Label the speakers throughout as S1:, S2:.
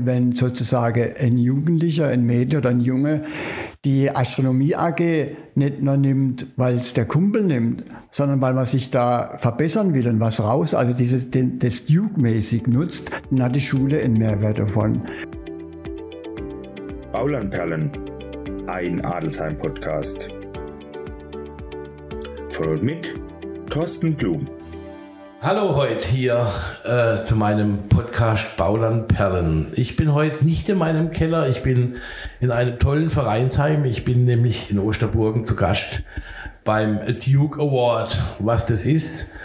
S1: Wenn sozusagen ein Jugendlicher, ein Mädchen oder ein Junge die Astronomie AG nicht nur nimmt, weil es der Kumpel nimmt, sondern weil man sich da verbessern will und was raus, also dieses, den, das Duke-mäßig nutzt, dann hat die Schule einen Mehrwert davon.
S2: Baulandperlen, ein Adelsheim-Podcast. Von und mit Thorsten Blum.
S3: Hallo heute hier äh, zu meinem Podcast Bauland Perlen. Ich bin heute nicht in meinem Keller, ich bin in einem tollen Vereinsheim. Ich bin nämlich in Osterburgen zu Gast beim Duke Award. Was das ist,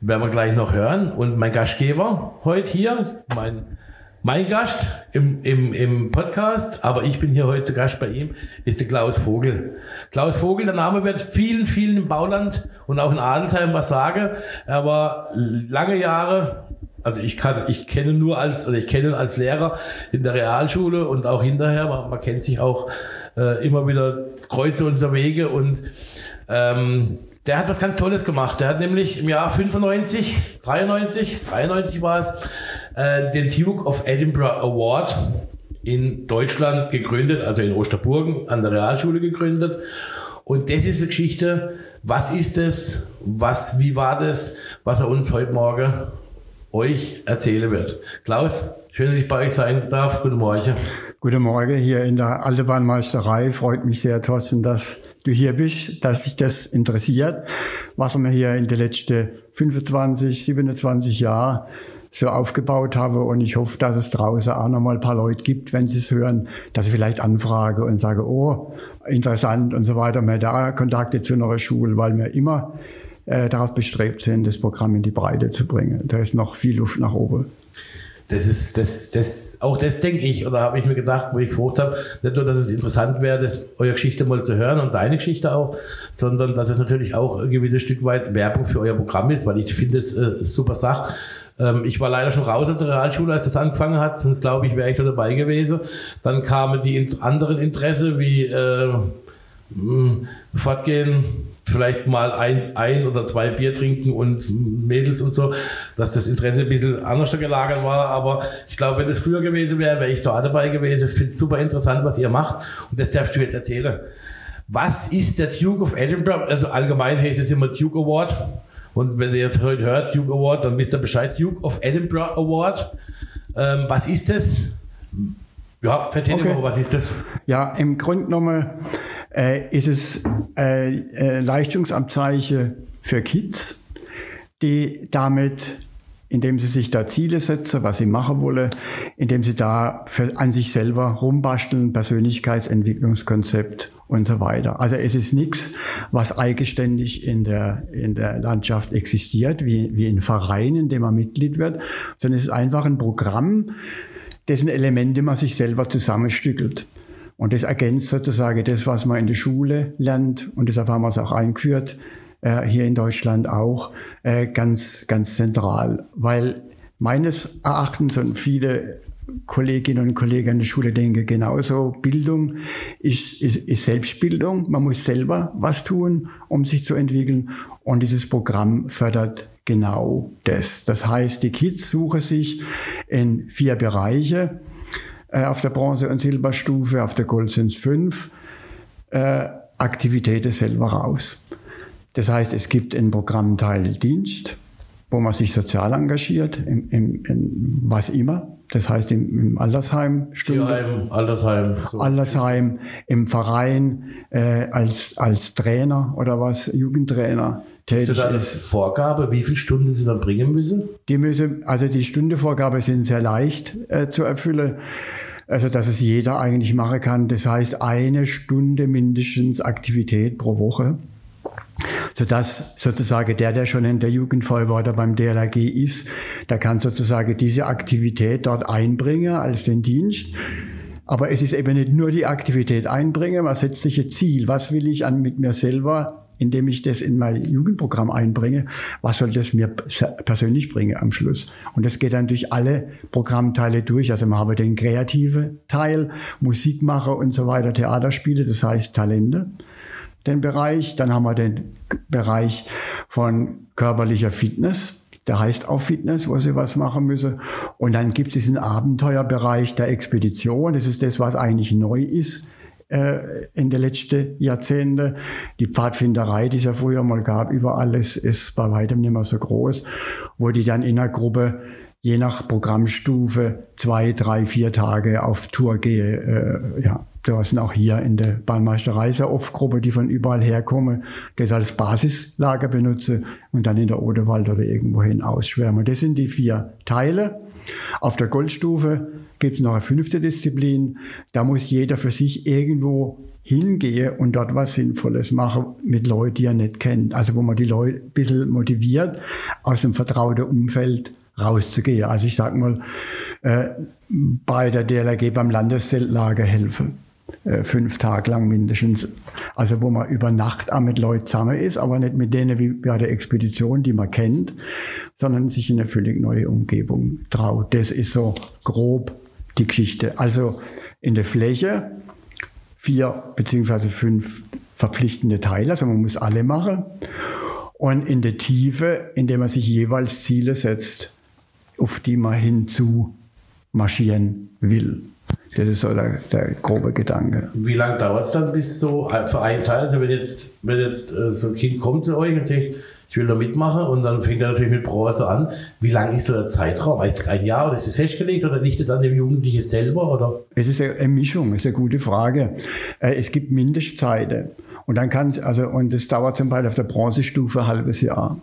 S3: werden wir gleich noch hören. Und mein Gastgeber heute hier, mein mein Gast im, im, im Podcast, aber ich bin hier heute zu Gast bei ihm, ist der Klaus Vogel. Klaus Vogel, der Name wird vielen, vielen im Bauland und auch in Adelsheim was sagen. Er war lange Jahre, also ich kann, ich kenne nur als, oder ich kenne ihn als Lehrer in der Realschule und auch hinterher, man, man kennt sich auch äh, immer wieder Kreuze unserer Wege und ähm, der hat was ganz Tolles gemacht. Der hat nämlich im Jahr 95, 93, 93 war es, äh, den Duke of Edinburgh Award in Deutschland gegründet, also in Osterburgen an der Realschule gegründet. Und das ist eine Geschichte. Was ist es? Was, wie war das? Was er uns heute Morgen euch erzählen wird. Klaus, schön, dass ich bei euch sein darf. Guten Morgen.
S1: Guten Morgen hier in der Altebahnmeisterei. Freut mich sehr, Thorsten, dass du hier bist, dass dich das interessiert, was wir hier in den letzten 25, 27 Jahren so aufgebaut habe. Und ich hoffe, dass es draußen auch noch mal ein paar Leute gibt, wenn sie es hören, dass ich vielleicht anfrage und sage, oh, interessant und so weiter. Wir da Kontakte zu einer Schule, weil wir immer äh, darauf bestrebt sind, das Programm in die Breite zu bringen. Da ist noch viel Luft nach oben.
S3: Das ist, das, das, auch das denke ich, oder habe ich mir gedacht, wo ich gefragt habe, nicht nur, dass es interessant wäre, das, eure Geschichte mal zu hören und deine Geschichte auch, sondern dass es natürlich auch ein gewisses Stück weit Werbung für euer Programm ist, weil ich finde es äh, super Sache. Ähm, ich war leider schon raus aus der Realschule, als das angefangen hat, sonst glaube ich, wäre ich da dabei gewesen. Dann kamen die anderen Interesse wie äh, fortgehen, vielleicht mal ein, ein oder zwei Bier trinken und Mädels und so, dass das Interesse ein bisschen anders gelagert war. Aber ich glaube, wenn das früher gewesen wäre, wäre ich da dabei gewesen. Ich finde es super interessant, was ihr macht. Und das darfst du jetzt erzählen. Was ist der Duke of Edinburgh? Also allgemein heißt es immer Duke Award. Und wenn ihr jetzt heute hört, Duke Award, dann wisst ihr Bescheid. Duke of Edinburgh Award. Ähm, was ist das? Ja, erzähl okay. mal, was ist das?
S1: Ja, im Grunde genommen äh, ist es äh, äh, Leistungsabzeichen für Kids, die damit, indem sie sich da Ziele setzen, was sie machen wollen, indem sie da für, an sich selber rumbasteln, Persönlichkeitsentwicklungskonzept und so weiter. Also es ist nichts, was eigenständig in der, in der Landschaft existiert, wie, wie in Vereinen, in dem man Mitglied wird, sondern es ist einfach ein Programm, dessen Elemente man sich selber zusammenstückelt. Und das ergänzt sozusagen das, was man in der Schule lernt. Und deshalb haben wir es auch eingeführt, äh, hier in Deutschland auch, äh, ganz, ganz zentral. Weil meines Erachtens und viele Kolleginnen und Kollegen an der Schule denken genauso, Bildung ist, ist, ist Selbstbildung. Man muss selber was tun, um sich zu entwickeln. Und dieses Programm fördert genau das. Das heißt, die Kids suchen sich in vier Bereiche äh, auf der Bronze- und Silberstufe, auf der Gold sind es fünf, äh, Aktivitäten selber raus. Das heißt, es gibt einen Programmteil Dienst, wo man sich sozial engagiert, im, im, in was immer. Das heißt im, im Altersheim,
S3: Stunde, Altersheim,
S1: so. Altersheim, im Verein äh, als, als Trainer oder was, Jugendtrainer
S3: tätig ist. Da eine Vorgabe, wie viele Stunden Sie dann bringen müssen?
S1: Die müssen, also die Stundevorgabe sind sehr leicht äh, zu erfüllen. Also, dass es jeder eigentlich machen kann. Das heißt, eine Stunde mindestens Aktivität pro Woche. Sodass sozusagen der, der schon in der Jugendfeuerwehr oder beim DLRG ist, der kann sozusagen diese Aktivität dort einbringen als den Dienst. Aber es ist eben nicht nur die Aktivität einbringen, man setzt sich ein Ziel. Was will ich an mit mir selber indem ich das in mein Jugendprogramm einbringe, was soll das mir persönlich bringen am Schluss? Und das geht dann durch alle Programmteile durch. Also wir haben den kreative Teil, Musikmacher und so weiter, Theaterspiele, das heißt Talente, den Bereich. Dann haben wir den Bereich von körperlicher Fitness. der heißt auch Fitness, wo sie was machen müssen. Und dann gibt es diesen Abenteuerbereich der Expedition. Das ist das, was eigentlich neu ist äh, in den letzten Jahrzehnten. Die Pfadfinderei, die es ja früher mal gab, überall ist, ist bei weitem nicht mehr so groß, wo die dann in einer Gruppe je nach Programmstufe zwei, drei, vier Tage auf Tour gehe. Äh, ja, da sind auch hier in der Bahnmeisterei sehr oft Gruppe, die von überall herkommen, das als Basislager benutze und dann in der Odewald oder irgendwohin ausschwärmen. Das sind die vier Teile. Auf der Goldstufe gibt es noch eine fünfte Disziplin. Da muss jeder für sich irgendwo hingehen und dort was Sinnvolles machen mit Leuten, die er nicht kennt. Also wo man die Leute ein bisschen motiviert, aus dem vertrauten Umfeld rauszugehen. Also ich sage mal, äh, bei der DLRG beim Landeszeltlager helfen. Äh, fünf Tage lang mindestens. Also wo man über Nacht auch mit Leuten zusammen ist, aber nicht mit denen wie bei der Expedition, die man kennt, sondern sich in eine völlig neue Umgebung traut. Das ist so grob die Geschichte. Also in der Fläche vier beziehungsweise fünf verpflichtende Teile, also man muss alle machen. Und in der Tiefe, indem man sich jeweils Ziele setzt, auf die man hinzu marschieren will. Das ist so der, der grobe Gedanke.
S3: Wie lange dauert es dann bis so für einen Teil? Also wenn jetzt, wenn jetzt äh, so ein Kind kommt zu euch und sagt, ich will da mitmachen und dann fängt er natürlich mit Bronze an. Wie lang ist so der Zeitraum? Ist es ein Jahr oder ist es festgelegt oder liegt es an dem Jugendlichen selber? Oder?
S1: Es ist eine Mischung, ist eine gute Frage. Äh, es gibt Mindestzeiten. Und dann kann es, also, und das dauert zum Beispiel auf der Bronzestufe ein halbes Jahr.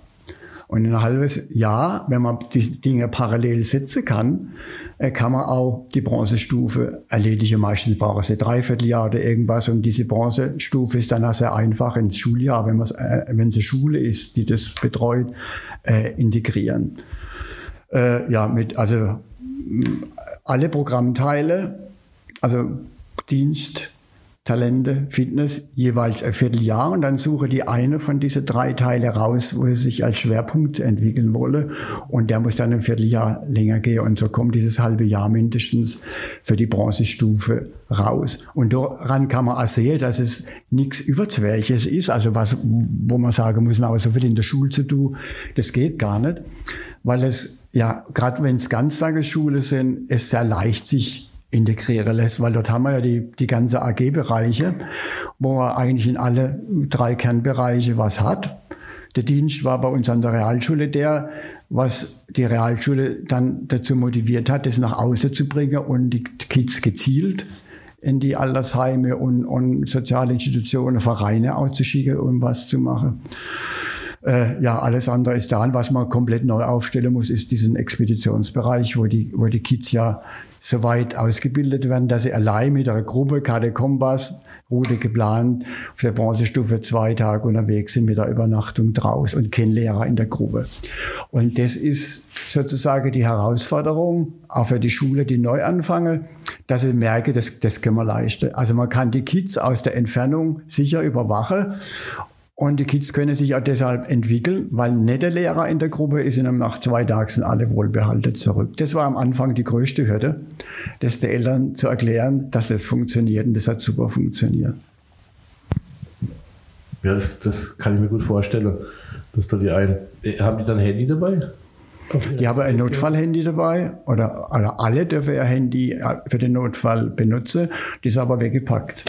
S1: Und in ein halbes Jahr, wenn man die Dinge parallel setzen kann, äh, kann man auch die Bronzestufe erledigen. Meistens braucht es ein Dreivierteljahr oder irgendwas. Und diese Bronzestufe ist dann auch sehr einfach ins Schuljahr, wenn, äh, wenn es eine Schule ist, die das betreut, äh, integrieren. Äh, ja, mit, also alle Programmteile, also Dienst, Talente, Fitness jeweils ein Vierteljahr. Und dann suche die eine von diesen drei Teile raus, wo sie sich als Schwerpunkt entwickeln wolle. Und der muss dann ein Vierteljahr länger gehen. Und so kommt dieses halbe Jahr mindestens für die Bronzestufe raus. Und daran kann man auch sehen, dass es nichts Überzwerches ist, also was, wo man sagen muss, aber so viel in der Schule zu tun, das geht gar nicht, weil es ja, gerade wenn es Ganztagesschule sind, es sehr leicht sich integrieren lässt, weil dort haben wir ja die, die ganze AG-Bereiche, wo man eigentlich in alle drei Kernbereiche was hat. Der Dienst war bei uns an der Realschule der, was die Realschule dann dazu motiviert hat, das nach außen zu bringen und die Kids gezielt in die Altersheime und, und soziale Institutionen, Vereine auszuschicken, um was zu machen. Äh, ja, alles andere ist da. Was man komplett neu aufstellen muss, ist diesen Expeditionsbereich, wo die, wo die Kids ja so weit ausgebildet werden, dass sie allein mit einer Gruppe Karte Kompass Route geplant, auf der Bronzestufe zwei Tage unterwegs sind mit der Übernachtung draus und kein Lehrer in der Gruppe. Und das ist sozusagen die Herausforderung, auch für die Schule, die neu anfangen, dass sie merken, das, das können wir leisten. Also man kann die Kids aus der Entfernung sicher überwachen und die Kids können sich auch deshalb entwickeln, weil nicht der Lehrer in der Gruppe ist und nach zwei Tagen sind alle wohlbehalten zurück. Das war am Anfang die größte Hürde, das den Eltern zu erklären, dass das funktioniert und das hat super funktioniert.
S3: Ja, das, das kann ich mir gut vorstellen, dass da die ein. Haben die dann Handy dabei?
S1: Die haben ein Notfallhandy dabei oder, oder alle dürfen ihr Handy für den Notfall benutzen, die ist aber weggepackt.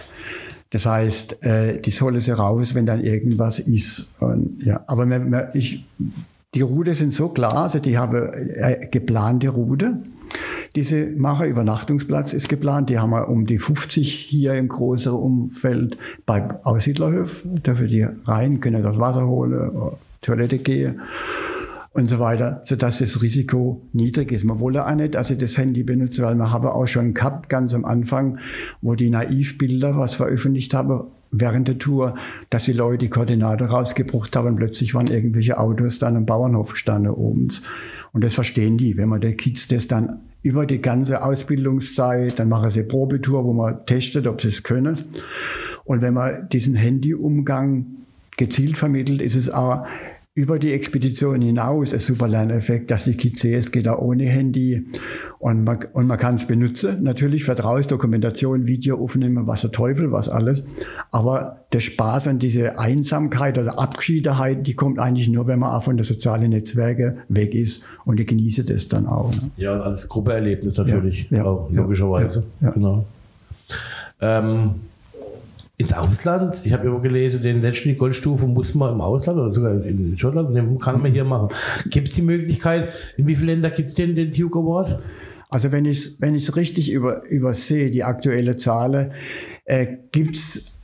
S1: Das heißt, äh, die soll sie raus, wenn dann irgendwas ist. Und, ja, aber man, man, ich, die Route sind so klar, also die haben äh, geplante Route. Diese Macher Übernachtungsplatz ist geplant. Die haben wir um die 50 hier im größeren Umfeld bei Aussiedlerhof. Dafür die rein, können dort Wasser holen, Toilette gehen und so weiter, sodass das Risiko niedrig ist. Man wollte auch nicht, ich das Handy benutze, weil man habe auch schon gehabt, ganz am Anfang, wo die Naivbilder was veröffentlicht haben, während der Tour, dass die Leute die Koordinate rausgebrucht haben und plötzlich waren irgendwelche Autos dann am Bauernhof gestanden oben. Und das verstehen die. Wenn man den Kids das dann über die ganze Ausbildungszeit, dann machen sie Probetour, wo man testet, ob sie es können. Und wenn man diesen Handyumgang gezielt vermittelt, ist es auch über die Expedition hinaus ein super Lerneffekt, dass die Kids sehen, es geht auch ohne Handy und man, und man kann es benutzen. Natürlich Vertrauen, Dokumentation, Video aufnehmen, was der Teufel, was alles. Aber der Spaß und diese Einsamkeit oder Abgeschiedenheit, die kommt eigentlich nur, wenn man auch von den sozialen Netzwerken weg ist und ich genieße das dann auch. Ne?
S3: Ja, und als Gruppeerlebnis natürlich,
S1: Ja, ja,
S3: logischerweise.
S1: ja, ja.
S3: Genau. Ähm, ins Ausland, ich habe immer gelesen, den letzten Goldstufe muss man im Ausland oder sogar in Schottland, den kann man hier machen. Gibt es die Möglichkeit, in wie vielen Ländern gibt es denn den Duke Award?
S1: Also wenn ich es wenn richtig über, übersehe, die aktuelle Zahl, äh, gibt es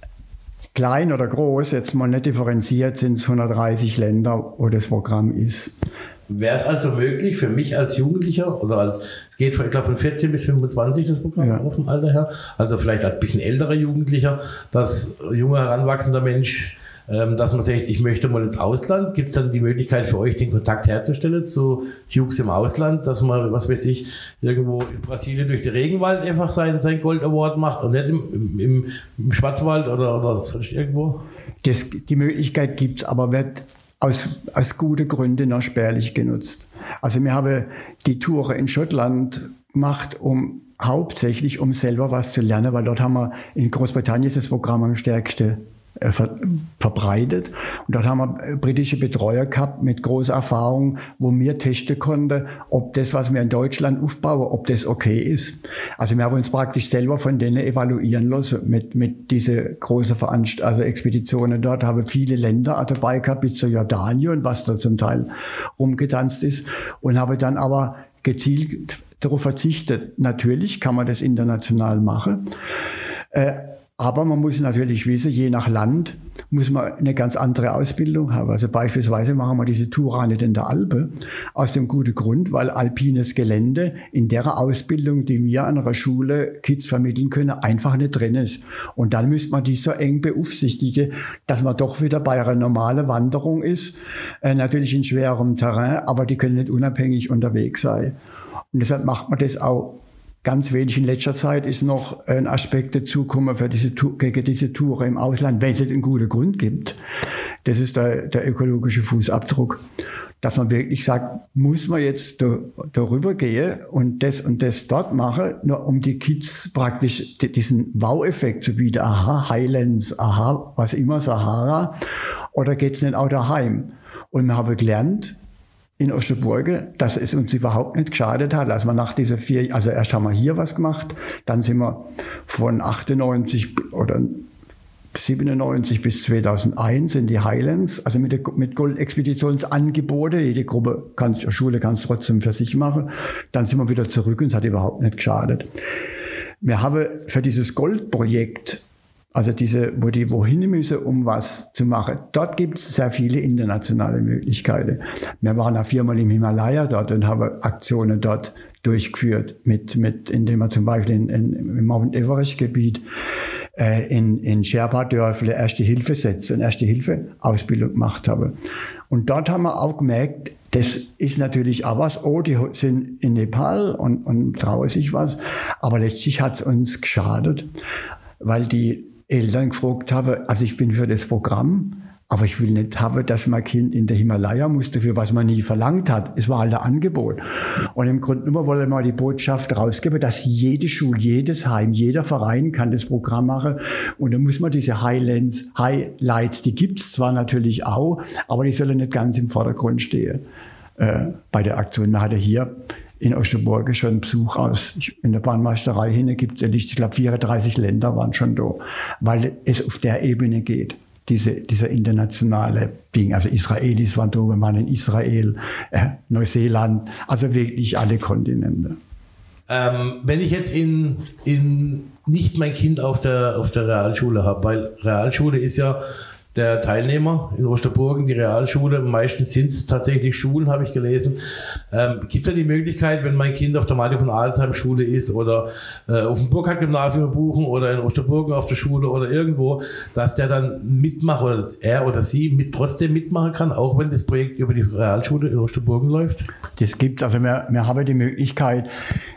S1: klein oder groß, jetzt mal nicht differenziert, sind es 130 Länder, wo das Programm ist.
S3: Wäre es also möglich für mich als Jugendlicher oder als, es geht von, ich glaube von 14 bis 25 das Programm
S1: Ja.
S3: auch vom Alter her, also vielleicht als bisschen älterer Jugendlicher, dass junger heranwachsender Mensch, ähm, dass man sagt, ich möchte mal ins Ausland, gibt es dann die Möglichkeit für euch den Kontakt herzustellen zu Dukes im Ausland, dass man, was weiß ich, irgendwo in Brasilien durch den Regenwald einfach sein, sein Gold Award macht und nicht im, im, im Schwarzwald oder, oder sonst irgendwo?
S1: Das, die Möglichkeit gibt es, aber wird aus, aus guten Gründen noch spärlich genutzt. Also wir haben die Tour in Schottland gemacht, um hauptsächlich um selber was zu lernen, weil dort haben wir in Großbritannien ist das Programm am stärksten ver verbreitet. Und dort haben wir äh, britische Betreuer gehabt mit großer Erfahrung, wo wir testen konnten, ob das, was wir in Deutschland aufbauen, ob das okay ist. Also wir haben uns praktisch selber von denen evaluieren lassen mit, mit diese große Veranst also Expeditionen dort, haben viele Länder dabei gehabt, bis zu Jordanien, was da zum Teil rumgetanzt ist und habe dann aber gezielt darauf verzichtet. Natürlich kann man das international machen. Äh, aber man muss natürlich wissen, je nach Land muss man eine ganz andere Ausbildung haben. Also beispielsweise machen wir diese Tour nicht in der Alpe aus dem guten Grund, weil alpines Gelände in der Ausbildung, die wir an einer Schule Kids vermitteln können, einfach nicht drin ist. Und dann müsste man die so eng beaufsichtigen, dass man doch wieder bei einer normalen Wanderung ist, äh, natürlich in schwerem Terrain, aber die können nicht unabhängig unterwegs sein. Und deshalb macht man das auch ganz wenig in letzter Zeit ist noch ein Aspekt dazugekommen für diese gegen diese Tour im Ausland, wenn es einen guten Grund gibt. Das ist der, der ökologische Fußabdruck. Dass man wirklich sagt, muss man jetzt da, darüber gehen und das und das dort machen, nur um die Kids praktisch di- diesen Wow-Effekt zu bieten. Aha, Highlands, aha, was immer, Sahara. Oder geht's nicht auch daheim? Und wir haben gelernt, in Osterburge, dass es uns überhaupt nicht geschadet hat. Also nach dieser vier, also erst haben wir hier was gemacht, dann sind wir von 98 oder 97 bis 2001 in die Highlands, also mit, der, mit Goldexpeditionsangebote. Jede Gruppe kann, Schule kann es trotzdem für sich machen. Dann sind wir wieder zurück und es hat überhaupt nicht geschadet. Wir haben für dieses Goldprojekt also diese, wo die wohin müssen, um was zu machen. Dort gibt es sehr viele internationale Möglichkeiten. Wir waren auch viermal im Himalaya dort und haben Aktionen dort durchgeführt, mit, mit, indem wir zum Beispiel in, in, im Mount Everest-Gebiet äh, in, in Sherpa-Dörfle Erste-Hilfe-Sätze und Erste-Hilfe-Ausbildung gemacht haben. Und dort haben wir auch gemerkt, das ist natürlich auch was, oh, die sind in Nepal und, und trauen sich was, aber letztlich hat es uns geschadet, weil die Eltern gefragt haben, also ich bin für das Programm, aber ich will nicht haben, dass mein Kind in der Himalaya musste, für was man nie verlangt hat. Es war halt ein Angebot. Und im Grunde genommen wollen wir die Botschaft rausgeben, dass jede Schule, jedes Heim, jeder Verein kann das Programm machen. Und dann muss man diese Highlands, Highlights, die gibt's zwar natürlich auch, aber die sollen nicht ganz im Vordergrund stehen äh, bei der Aktion. Man hatte hier in Osterburge schon Besuch aus. Ich- In der Bahnmeisterei hin gibt es, ich glaube, 34 Länder waren schon da, weil es auf der Ebene geht. Diese, dieser internationale Ding. Also Israelis waren da, wir waren in Israel, äh, Neuseeland, also wirklich alle Kontinente.
S3: Ähm, wenn ich jetzt in, in nicht mein Kind auf der, auf der Realschule habe, weil Realschule ist ja der Teilnehmer in Osterburgen, die Realschule, meistens sind es tatsächlich Schulen, habe ich gelesen. Ähm, Gibt es da die Möglichkeit, wenn mein Kind auf der Martin von Alsheim Schule ist oder äh, auf dem Burkhardt-Gymnasium buchen oder in Osterburgen auf der Schule oder irgendwo, dass der dann mitmacht oder er oder sie mit trotzdem mitmachen kann, auch wenn das Projekt über die Realschule in Osterburgen läuft?
S1: Das gibt also wir, wir haben die Möglichkeit,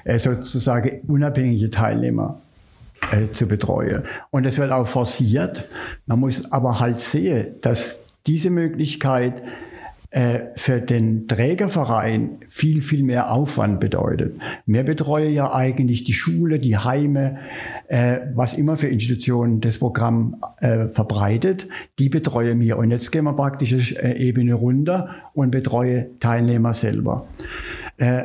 S1: äh, sozusagen unabhängige Teilnehmer äh, zu betreuen. Und es wird auch forciert. Man muss aber halt sehen, dass diese Möglichkeit äh, für den Trägerverein viel, viel mehr Aufwand bedeutet. Wir betreuen ja eigentlich die Schule, die Heime, äh, was immer für Institutionen das Programm äh, verbreitet, die betreuen wir. Und jetzt gehen wir praktisch eine äh, Ebene runter und betreuen Teilnehmer selber. Äh,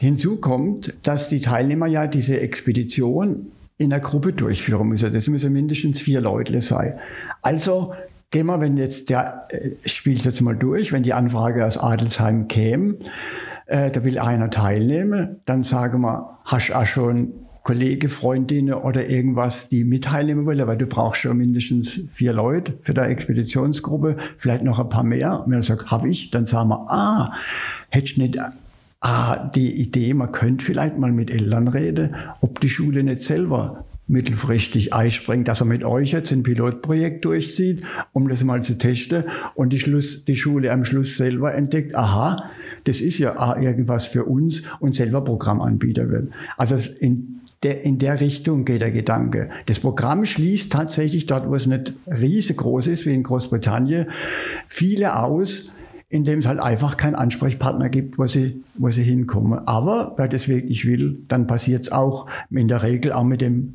S1: hinzu kommt, dass die Teilnehmer ja diese Expedition in der Gruppe durchführen müssen. Das müssen mindestens vier Leute sein. Also gehen wir, wenn jetzt der, äh, ich spiele jetzt mal durch, wenn die Anfrage aus Adelsheim käme, äh, da will einer teilnehmen, dann sagen wir, hast du auch schon Kollege, Freundinnen oder irgendwas, die mit teilnehmen wollen, weil du brauchst schon mindestens vier Leute für der Expeditionsgruppe, vielleicht noch ein paar mehr. Und wenn er sagt, habe ich, dann sagen wir, ah, hättest du nicht ah, die Idee, man könnte vielleicht mal mit Eltern reden, ob die Schule nicht selber mittelfristig einspringt, dass er mit euch jetzt ein Pilotprojekt durchzieht, um das mal zu testen und die, Schluss, die Schule am Schluss selber entdeckt, aha, das ist ja irgendwas für uns und selber Programmanbieter wird. Also in der, in der Richtung geht der Gedanke. Das Programm schließt tatsächlich dort, wo es nicht riesengroß ist, wie in Großbritannien, viele aus, indem es halt einfach keinen Ansprechpartner gibt, wo sie, wo sie hinkommen. Aber wer das wirklich will, dann passiert es auch in der Regel auch mit dem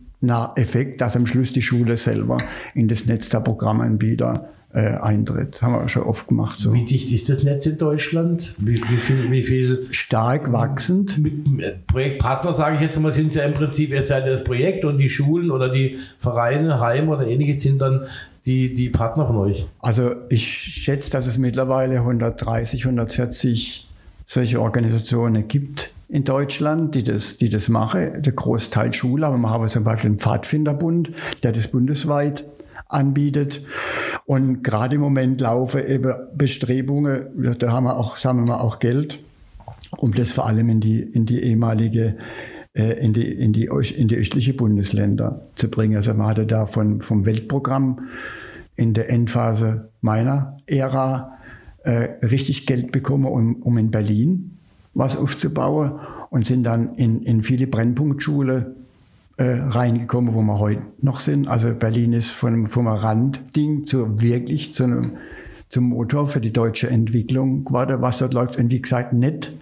S1: Effekt, dass am Schluss die Schule selber in das Netz der Programmanbieter äh, eintritt. Haben wir schon oft gemacht.
S3: So. Wie dicht ist das Netz in Deutschland? Wie, wie, viel, wie viel?
S1: Stark wachsend.
S3: Mit Projektpartner, sage ich jetzt mal, sind es ja im Prinzip, ihr seid das Projekt und die Schulen oder die Vereine, Heim oder ähnliches sind dann die, die Partner von euch.
S1: Also ich schätze, dass es mittlerweile 130, 140 solche Organisationen gibt in Deutschland, die das, die das machen. Der Großteil Schule, aber wir haben zum Beispiel den Pfadfinderbund, der das bundesweit anbietet. Und gerade im Moment laufen eben Bestrebungen, da haben wir auch, sammeln wir auch Geld, um das vor allem in die, in die ehemalige äh, in die, in, die, in die östliche Bundesländer zu bringen. Also man hatte da von, vom Weltprogramm in der Endphase meiner Ära äh, richtig Geld bekommen, um, um in Berlin was aufzubauen und sind dann in, in viele Brennpunktschulen reingekommen, wo wir heute noch sind. Also Berlin ist von, vom Randding zu wirklich zu einem, zum Motor für die deutsche Entwicklung geworden, was dort läuft. Und wie gesagt, nicht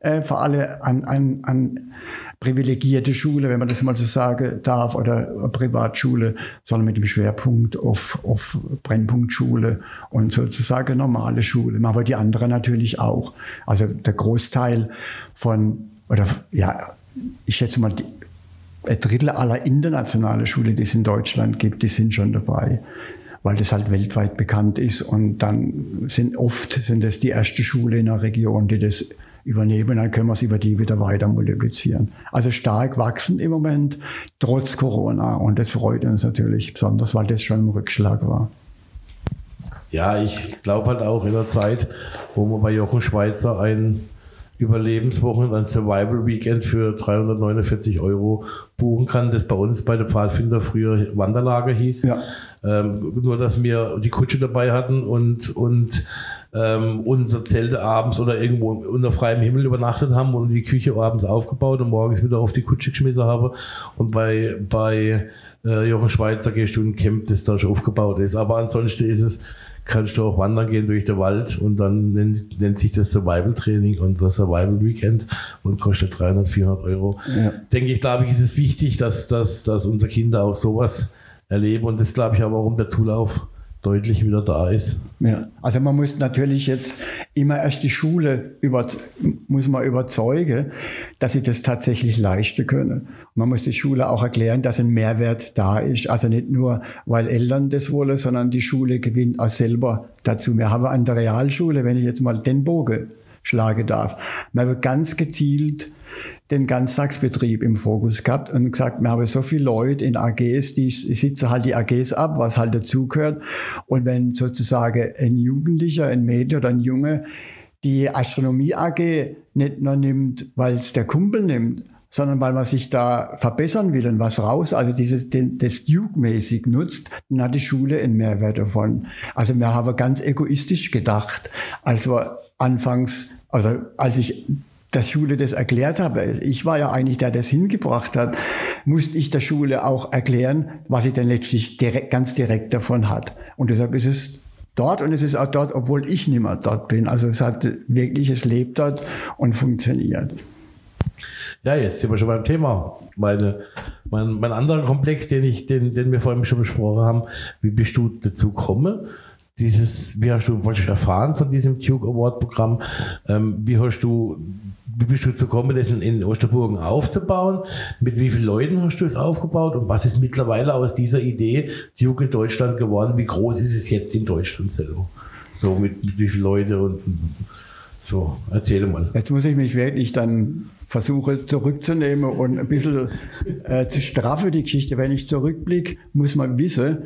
S1: äh, für alle an, an, an privilegierte Schule, wenn man das mal so sagen darf, oder Privatschule, sondern mit dem Schwerpunkt auf, auf Brennpunktschule und sozusagen normale Schule. Aber die anderen natürlich auch. Also der Großteil von, oder ja, ich schätze mal, ein Drittel aller internationalen Schulen, die es in Deutschland gibt, die sind schon dabei, weil das halt weltweit bekannt ist. Und dann sind oft sind es die erste Schule in der Region, die das übernehmen, dann können wir es über die wieder weiter multiplizieren. Also stark wachsen im Moment, trotz Corona. Und das freut uns natürlich besonders, weil das schon ein Rückschlag war.
S3: Ja, ich glaube halt auch in der Zeit, wo man bei Jochen Schweizer ein Überlebenswochen, ein Survival Weekend für 349 Euro buchen kann, das bei uns bei der Pfadfinder früher Wanderlager hieß. Ja. Ähm, nur, dass wir die Kutsche dabei hatten und, und ähm, unser Zelte abends oder irgendwo unter freiem Himmel übernachtet haben und die Küche abends aufgebaut und morgens wieder auf die Kutsche geschmissen habe. Und bei, bei äh, Jochen Schweizer gehst du ein Camp, das da schon aufgebaut ist. Aber ansonsten ist es, kannst du auch wandern gehen durch den Wald und dann nennt, nennt sich das Survival Training und das Survival Weekend und kostet 300, 400 Euro. Ja. Denke ich, glaube ich, ist es wichtig, dass, dass, dass unsere Kinder auch sowas erleben und das glaube ich aber auch um der Zulauf deutlich wieder da ist.
S1: Ja, also man muss natürlich jetzt immer erst die Schule über, muss man überzeugen, dass sie das tatsächlich leisten können. man muss die Schule auch erklären, dass ein Mehrwert da ist. Also nicht nur, weil Eltern das wollen, sondern die Schule gewinnt auch selber dazu. Wir haben an der Realschule, wenn ich jetzt mal den Bogen schlagen darf, man wird ganz gezielt den Ganztagsbetrieb im Fokus gehabt und gesagt, wir haben so viele Leute in AGs, die sitzen halt die AGs ab, was halt dazugehört. Und wenn sozusagen ein Jugendlicher, ein Mädchen oder ein Junge die Astronomie AG nicht nur nimmt, weil es der Kumpel nimmt, sondern weil man sich da verbessern will und was raus, also dieses, den, das Duke-mäßig nutzt, dann hat die Schule einen Mehrwert davon. Also wir haben ganz egoistisch gedacht, als wir anfangs, also als ich der Schule das erklärt habe, ich war ja eigentlich der, der das hingebracht hat, musste ich der Schule auch erklären, was sie denn letztlich direkt, ganz direkt davon hat. Und deshalb ist es dort und es ist auch dort, obwohl ich nicht mehr dort bin. Also es hat wirklich, es lebt dort und funktioniert.
S3: Ja, jetzt sind wir schon beim Thema. Meine, mein, mein anderer Komplex, den, ich, den, den wir vorhin schon besprochen haben, wie bist du dazu gekommen? Dieses, wie hast du, was erfahren von diesem Duke Award Programm? Ähm, wie hast du, wie bist du dazu gekommen, das in, in Osterburgen aufzubauen? Mit wie vielen Leuten hast du es aufgebaut? Und was ist mittlerweile aus dieser Idee Duke in Deutschland geworden? Wie groß ist es jetzt in Deutschland selber? So mit, mit wie vielen Leuten und so, erzähle mal.
S1: Jetzt muss ich mich wirklich dann versuchen zurückzunehmen und ein bisschen äh, zu straffen, die Geschichte. Wenn ich zurückblicke, muss man wissen,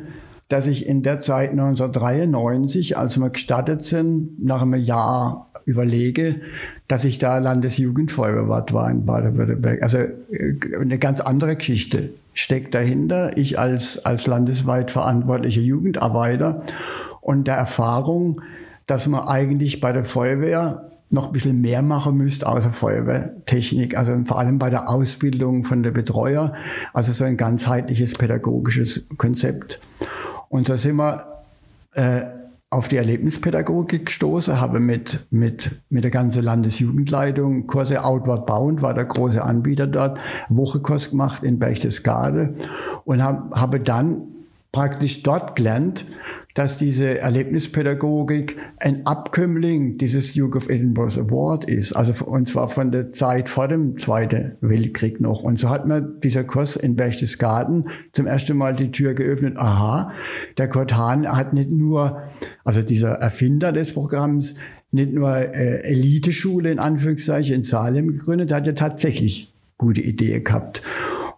S1: dass ich in der Zeit 1993, als wir gestartet sind, nach einem Jahr überlege, dass ich da Landesjugendfeuerwehr war in Baden-Württemberg. Also äh, eine ganz andere Geschichte steckt dahinter. Ich als, als landesweit verantwortlicher Jugendarbeiter und der Erfahrung, dass man eigentlich bei der Feuerwehr noch ein bisschen mehr machen müsste, außer Feuerwehrtechnik. Also vor allem bei der Ausbildung von der Betreuer. Also so ein ganzheitliches pädagogisches Konzept. Und da sind wir äh, auf die Erlebnispädagogik gestoßen, habe mit, mit, mit der ganzen Landesjugendleitung Kurse Outward Bound, war der große Anbieter dort, Wochekurs gemacht in Berchtesgade und hab, habe dann praktisch dort gelernt, dass diese Erlebnispädagogik ein Abkömmling dieses Duke of Edinburgh Award ist, also und zwar von der Zeit vor dem Zweiten Weltkrieg noch. Und so hat mir dieser Kurs in Berchtesgaden zum ersten Mal die Tür geöffnet. Aha, der Kurt Hahn hat nicht nur, also dieser Erfinder des Programms, nicht nur äh, Eliteschule in Anführungszeichen in Salem gegründet, der hat ja tatsächlich gute Ideen gehabt.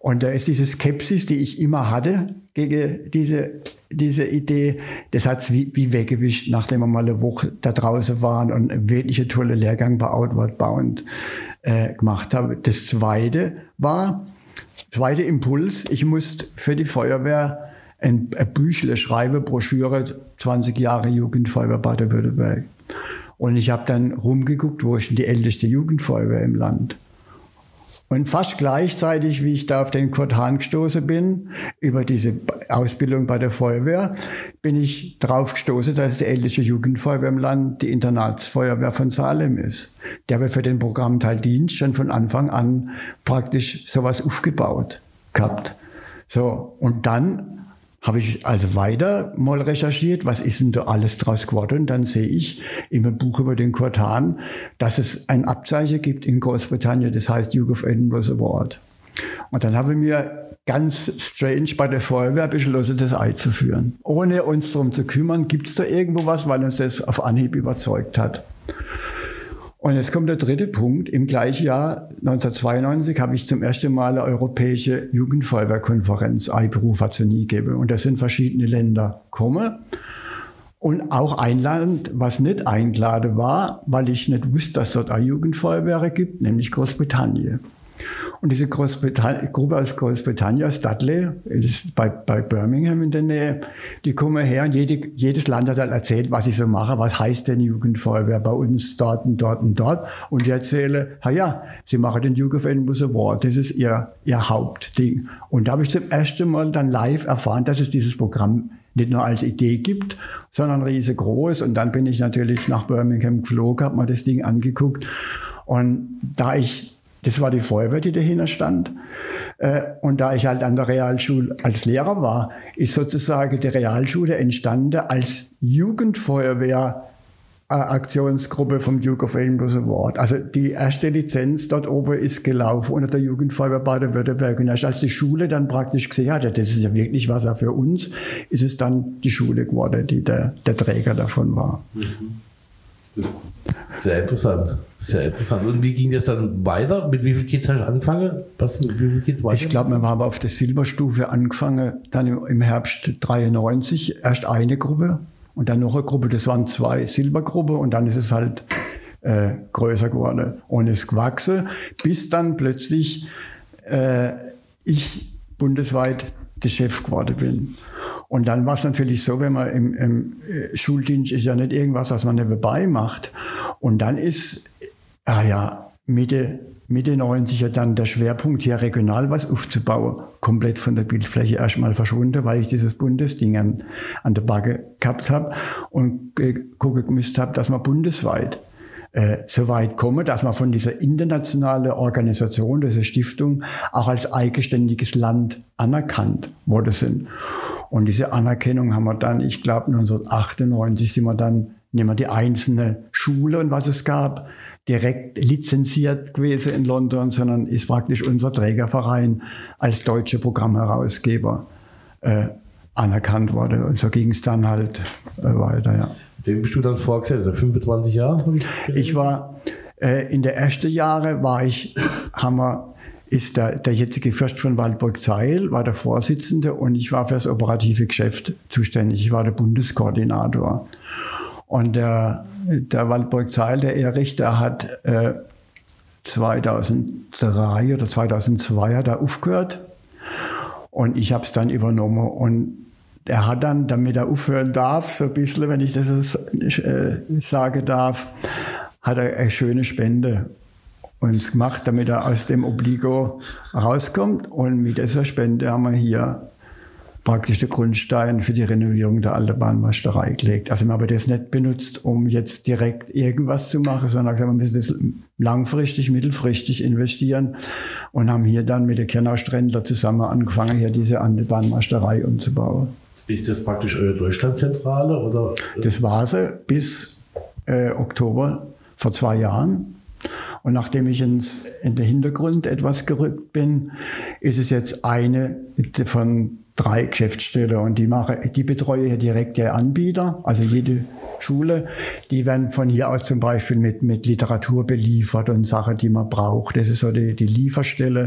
S1: Und da ist diese Skepsis, die ich immer hatte gegen diese, diese Idee, das hat es wie, wie weggewischt, nachdem wir mal eine Woche da draußen waren und einen wirklich tolle Lehrgang bei Outward Bound äh, gemacht haben. Das zweite war, zweite Impuls, ich musste für die Feuerwehr ein, ein Büchle schreiben, Broschüre, 20 Jahre Jugendfeuerwehr Baden-Württemberg. Und ich habe dann rumgeguckt, wo ist denn die älteste Jugendfeuerwehr im Land? Und fast gleichzeitig, wie ich da auf den Kurt Hahn gestoßen bin, über diese Ausbildung bei der Feuerwehr, bin ich drauf gestoßen, dass die älteste Jugendfeuerwehr im Land die Internatsfeuerwehr von Salem ist. Der wir für den Programmteil Dienst schon von Anfang an praktisch sowas aufgebaut gehabt. So, und dann habe ich also weiter mal recherchiert, was ist denn da alles draus geworden. Dann sehe ich im Buch über den Kurt Hahn, dass es ein Abzeichen gibt in Großbritannien, das heißt Duke of Edinburgh Award. Und dann habe ich mir ganz strange bei der Feuerwehr beschlossen, das einzuführen. Ohne uns darum zu kümmern, gibt es da irgendwo was, weil uns das auf Anhieb überzeugt hat. Und jetzt kommt der dritte Punkt. Im gleichen Jahr, 1992, habe ich zum ersten Mal eine europäische Jugendfeuerwehrkonferenz Eiberuf hat es nie gegeben. Und da sind verschiedene Länder gekommen. Und auch ein Land, was nicht eingeladen war, weil ich nicht wusste, dass dort eine Jugendfeuerwehr gibt, nämlich Großbritannien. Und diese Gruppe aus Großbritannien, aus Dudley, bei, bei, Birmingham in der Nähe, die kommen her und jede, jedes Land hat halt erzählt, was ich so mache, was heißt denn Jugendfeuerwehr bei uns dort und dort und dort. Und ich erzähle, ha ja, sie machen den Duke of Award, das ist ihr, ihr Hauptding. Und da habe ich zum ersten Mal dann live erfahren, dass es dieses Programm nicht nur als Idee gibt, sondern riesengroß. Und dann bin ich natürlich nach Birmingham geflogen, habe mir das Ding angeguckt. Und da ich das war die Feuerwehr, die dahinter stand. Äh, und da ich halt an der Realschule als Lehrer war, ist sozusagen die Realschule entstanden als Jugendfeuerwehr Aktionsgruppe vom Duke of Edinburgh Award. Also die erste Lizenz dort oben ist gelaufen unter der Jugendfeuerwehr Baden-Württemberg. Und als die Schule dann praktisch gesehen hat, ja, das ist ja wirklich was für uns, ist es dann die Schule geworden, die der, der Träger davon war. Mhm.
S3: Sehr interessant. Sehr interessant. Und wie ging das dann weiter? Mit wie viel Kids hast du angefangen? Was, mit wie
S1: Kids weiter? Ich glaube, wir haben auf der Silberstufe angefangen, dann im Herbst 93 erst eine Gruppe und dann noch eine Gruppe. Das waren zwei Silbergruppen und dann ist es halt äh, größer geworden und ist gewachsen, bis dann plötzlich äh, ich bundesweit der Chef geworden bin. Und dann war es natürlich so, wenn man im, im äh, Schuldienst ist ja nicht irgendwas, was man nebenbei macht. Und dann ist, ah ja, Mitte, Mitte 90er dann der Schwerpunkt hier regional was aufzubauen, komplett von der Bildfläche erstmal verschwunden, weil ich dieses Bundesding an, an der Backe gehabt habe und äh, gucken dass man bundesweit äh, so weit kommen, dass man von dieser internationalen Organisation, dieser Stiftung, auch als eigenständiges Land anerkannt worden sind. Und diese Anerkennung haben wir dann, ich glaube 1998 sind wir dann, nehmen wir die einzelne Schule und was es gab, direkt lizenziert gewesen in London, sondern ist praktisch unser Trägerverein als deutscher Programmherausgeber äh, anerkannt worden. Und so ging es dann halt äh, weiter, ja.
S3: Dem bist du dann vorgesessen, 25 Jahre?
S1: Ich, ich, war, äh, in der ersten Jahre war ich, haben ist der, der jetzige Fürst von Waldburg-Zeil, war der Vorsitzende und ich war für das operative Geschäft zuständig. Ich war der Bundeskoordinator. Und der, der Waldburg-Zeil, der Erich, der hat äh, 2003 oder 2002 hat er aufgehört und ich habe es dann übernommen und er hat dann, damit er aufhören darf, so ein bisschen, wenn ich das äh, sagen darf, hat er eine schöne Spende uns gemacht, damit er aus dem Obligo rauskommt. Und mit dieser Spende haben wir hier praktisch den Grundstein für die Renovierung der alten Bahnmeisterei gelegt. Also wir haben das nicht benutzt, um jetzt direkt irgendwas zu machen, sondern gesagt, wir müssen das langfristig, mittelfristig investieren und haben hier dann mit der Kernau Strändler zusammen angefangen, hier diese alte Bahnmeisterei umzubauen.
S3: Ist das praktisch eure Deutschlandzentrale? Oder?
S1: Das war sie bis äh, Oktober vor zwei Jahren. Und nachdem ich ins, in den Hintergrund etwas gerückt bin, ist es jetzt eine von drei Geschäftsstellen und die mache, die betreue hier direkt der Anbieter, also jede Schule. Die werden von hier aus zum Beispiel mit, mit Literatur beliefert und Sachen, die man braucht. Das ist so die, die Lieferstelle.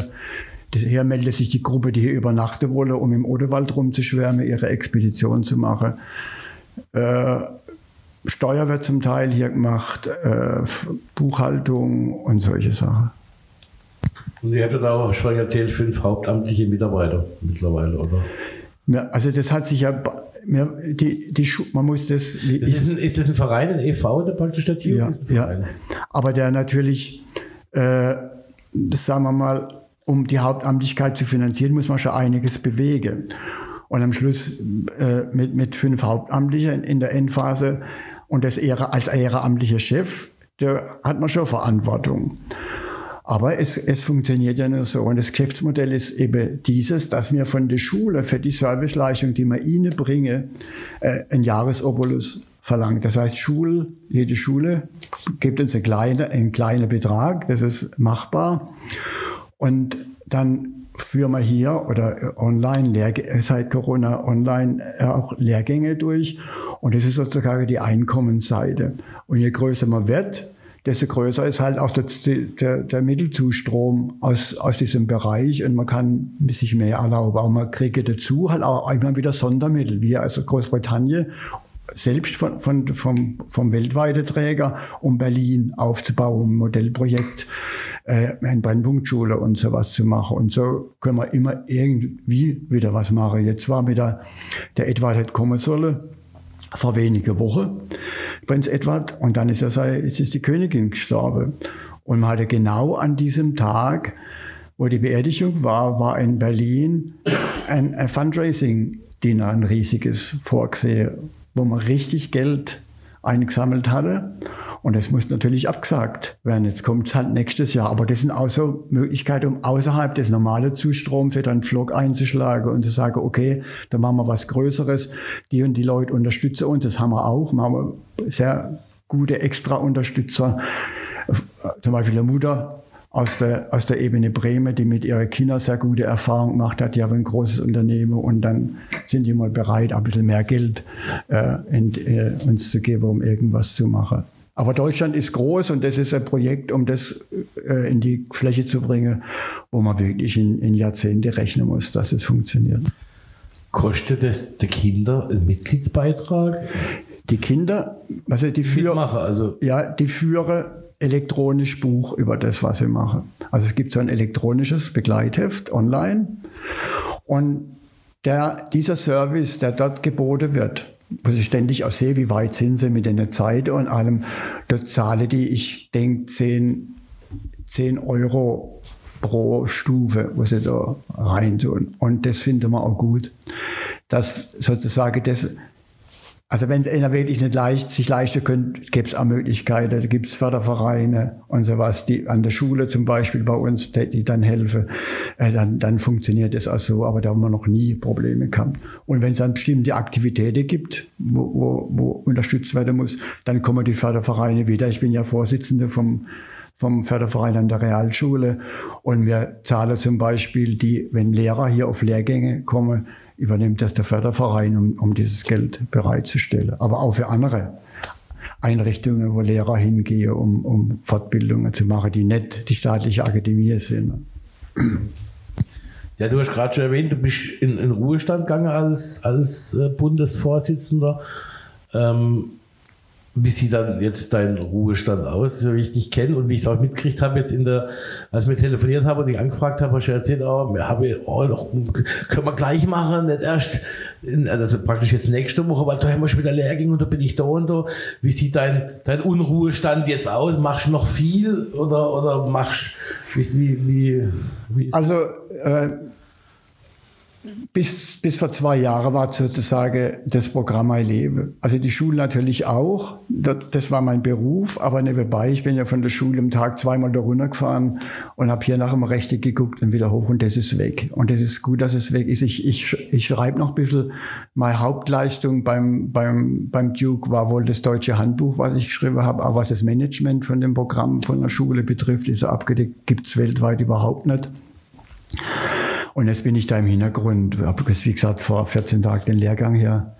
S1: Hier meldet sich die Gruppe, die hier übernachten wolle, um im Odewald rumzuschwärmen, ihre Expedition zu machen. Äh, Steuer wird zum Teil hier gemacht, äh, Buchhaltung und solche Sachen.
S3: Und ihr habt auch schon erzählt, fünf hauptamtliche Mitarbeiter mittlerweile, oder?
S1: Ja, also das hat sich ja, die, die, man muss das...
S3: das ist, ein, ist das ein Verein, ein e.V., der praktisch der
S1: Ja, ja, aber der natürlich, äh, sagen wir mal, um die Hauptamtlichkeit zu finanzieren, muss man schon einiges bewegen. Und am Schluss äh, mit, mit fünf Hauptamtlichen in der Endphase und das Ehre, als ehrenamtlicher Chef, da hat man schon Verantwortung. Aber es, es funktioniert ja nur so. Und das Geschäftsmodell ist eben dieses, dass wir von der Schule für die Serviceleistung, die wir ihnen bringen, äh, ein Jahresobolus verlangt. Das heißt, Schul, jede Schule gibt uns einen kleinen, einen kleinen Betrag, das ist machbar. Und dann führen wir hier oder online, seit Corona online äh, auch Lehrgänge durch. Und das ist sozusagen die Einkommensseite. Und je größer man wird, desto größer ist halt auch der, der, der Mittelzustrom aus, aus diesem Bereich und man kann sich mehr erlauben. Aber man kriegt dazu halt auch immer wieder Sondermittel, wie also Großbritannien selbst von, von, vom, vom weltweiten Träger, um Berlin aufzubauen, ein Modellprojekt, äh, eine Brennpunktschule und sowas zu machen. Und so können wir immer irgendwie wieder was machen. Jetzt war wieder der Edward hätte kommen sollen, vor wenigen Wochen, Prinz Edward, und dann ist, er, ist die Königin gestorben. Und man hatte genau an diesem Tag, wo die Beerdigung war, war in Berlin ein, ein Fundraising-Dinner, ein riesiges vorgesehen wo man richtig Geld eingesammelt hatte. Und das muss natürlich abgesagt werden. Jetzt kommt es halt nächstes Jahr. Aber das sind auch so Möglichkeiten, um außerhalb des normalen Zustroms wieder einen Vlog einzuschlagen und zu sagen, okay, da machen wir was Größeres. Die und die Leute unterstützen uns. Das haben wir auch. Wir haben sehr gute Extra-Unterstützer. Zum Beispiel der Mutter aus der, aus der Ebene Bremen, die mit ihren Kindern sehr gute Erfahrungen gemacht hat. Die haben ein großes Unternehmen und dann sind die mal bereit, ein bisschen mehr Geld äh, in, äh, uns zu geben, um irgendwas zu machen. Aber Deutschland ist groß und das ist ein Projekt, um das äh, in die Fläche zu bringen, wo man wirklich in, in Jahrzehnte rechnen muss, dass es funktioniert.
S3: Kostet es die Kinder einen Mitgliedsbeitrag?
S1: Die Kinder, also die führen, also. ja, die führen elektronisch Buch über das, was sie machen. Also es gibt so ein elektronisches Begleitheft online und der, dieser Service, der dort geboten wird, wo ich ständig auch sehe, wie weit sind sie mit der Zeit und allem, dort zahle die, ich denke, 10, 10 Euro pro Stufe, wo sie da rein tun. Und das finden wir auch gut, dass sozusagen das also wenn es einer wirklich nicht leicht, sich leisten könnte, gäbe es auch Möglichkeiten. Da gibt es Fördervereine und sowas, die an der Schule zum Beispiel bei uns, die, dann helfen. Äh, dann, dann funktioniert das auch so, aber da haben wir noch nie Probleme gehabt. Und wenn es dann bestimmte Aktivitäten gibt, wo, wo, wo unterstützt werden muss, dann kommen die Fördervereine wieder. Ich bin ja Vorsitzende vom vom Förderverein an der Realschule. Und wir zahlen zum Beispiel die, wenn Lehrer hier auf Lehrgänge kommen, übernimmt das der Förderverein, um, um dieses Geld bereitzustellen. Aber auch für andere Einrichtungen, wo Lehrer hingehen, um, um Fortbildungen zu machen, die nicht die staatliche Akademie sind.
S3: Ja, du hast gerade schon erwähnt, du bist in, in Ruhestand gegangen als, als äh, Bundesvorsitzender. Ähm, wie sieht dann jetzt dein Ruhestand aus, so wie ich dich kenne und wie ich es auch mitgekriegt habe jetzt in der, als wir telefoniert haben und ich angefragt habe, hast du erzählt, oh, wir haben, oh, können wir gleich machen, nicht erst, also praktisch jetzt nächste Woche, weil da haben wir schon wieder Lehrgänge und da bin ich da und da. Wie sieht dein, dein Unruhestand jetzt aus? Machst du noch viel oder, oder machst, wie, wie,
S1: wie ist Also, äh, bis, bis vor zwei Jahren war sozusagen das Programm mein Leben. Also die Schule natürlich auch. Das, das, war mein Beruf, aber nebenbei, ich bin ja von der Schule am Tag zweimal da runtergefahren und habe hier nach dem Rechte geguckt und wieder hoch und das ist weg. Und das ist gut, dass es weg ist. Ich, ich, ich schreibe noch ein bisschen. Meine Hauptleistung beim, beim, beim Duke war wohl das deutsche Handbuch, was ich geschrieben habe, aber was das Management von dem Programm von der Schule betrifft, ist abgedeckt, gibt's weltweit überhaupt nicht. Und jetzt bin ich da im Hintergrund, habe wie gesagt vor 14 Tagen den Lehrgang hier,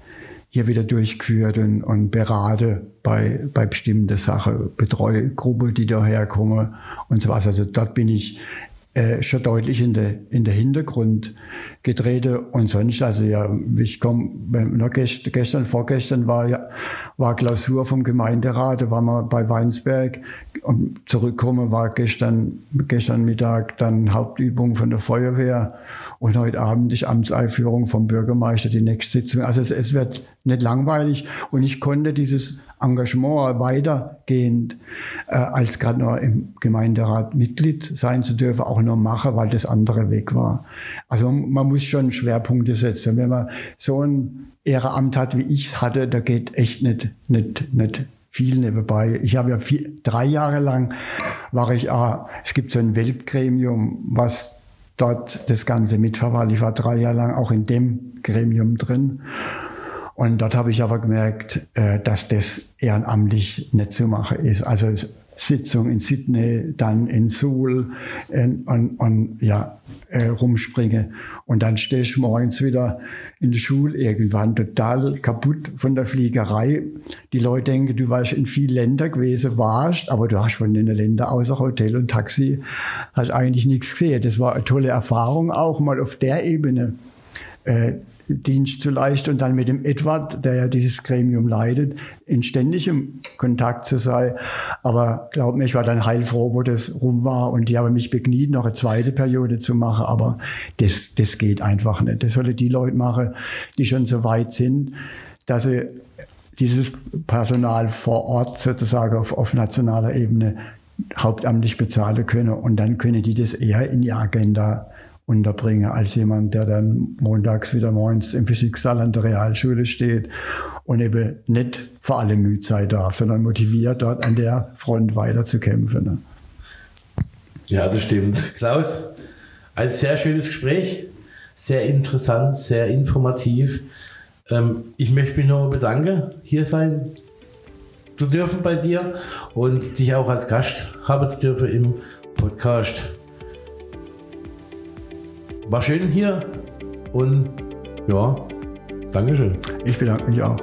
S1: hier wieder durchgeführt und, und berate bei, bei bestimmten Sachen, betreue Gruppe, die daher kommen und so was. Also dort bin ich äh, schon deutlich in der, in der Hintergrund getreten und sonst, also ja, ich komme, gestern, gestern, vorgestern war ja, war Klausur vom Gemeinderat, da waren wir bei Weinsberg und zurückkommen war gestern, gestern Mittag dann Hauptübung von der Feuerwehr und heute Abend ist Amtseinführung vom Bürgermeister die nächste Sitzung. Also es, es wird nicht langweilig und ich konnte dieses Engagement weitergehend äh, als gerade noch im Gemeinderat Mitglied sein zu dürfen, auch noch machen, weil das andere weg war. Also man muss schon Schwerpunkte setzen. Wenn man so ein Ehrenamt hat, wie ich es hatte, da geht echt nicht, nicht, nicht viel nebenbei. Ich habe ja vier, drei Jahre lang war ich, ah, es gibt so ein Weltgremium, was dort das Ganze mitverwaltet. Ich war drei Jahre lang auch in dem Gremium drin. Und dort habe ich aber gemerkt, äh, dass das ehrenamtlich nicht zu machen ist. Also Sitzung in Sydney, dann in Seoul und, und, und ja, äh, rumspringe. Und dann stehe ich morgens wieder in der Schule irgendwann total kaputt von der Fliegerei. Die Leute denken, du warst in vielen Ländern gewesen, warst, aber du hast von den Ländern außer Hotel und Taxi hast eigentlich nichts gesehen. Das war eine tolle Erfahrung auch mal auf der Ebene. Dienst zu leisten und dann mit dem Edward, der ja dieses Gremium leidet, in ständigem Kontakt zu sein. Aber glaub mir, ich war dann heilfroh, wo das rum war und die haben mich begniet, noch eine zweite Periode zu machen. Aber das, das geht einfach nicht. Das sollen die Leute machen, die schon so weit sind, dass sie dieses Personal vor Ort sozusagen auf, auf nationaler Ebene hauptamtlich bezahlen können und dann können die das eher in die Agenda unterbringe als jemand, der dann montags wieder morgens im Physiksaal an der Realschule steht und eben nicht vor allem müde sein darf, sondern motiviert, dort an der Front weiterzukämpfen. Ne?
S3: Ja, das stimmt. Klaus, ein sehr schönes Gespräch, sehr interessant, sehr informativ. Ähm, ich möchte mich noch bedanken, hier sein zu dürfen bei dir und dich auch als Gast haben zu dürfen im Podcast. War schön hier und ja, Dankeschön.
S1: Ich bedanke mich auch.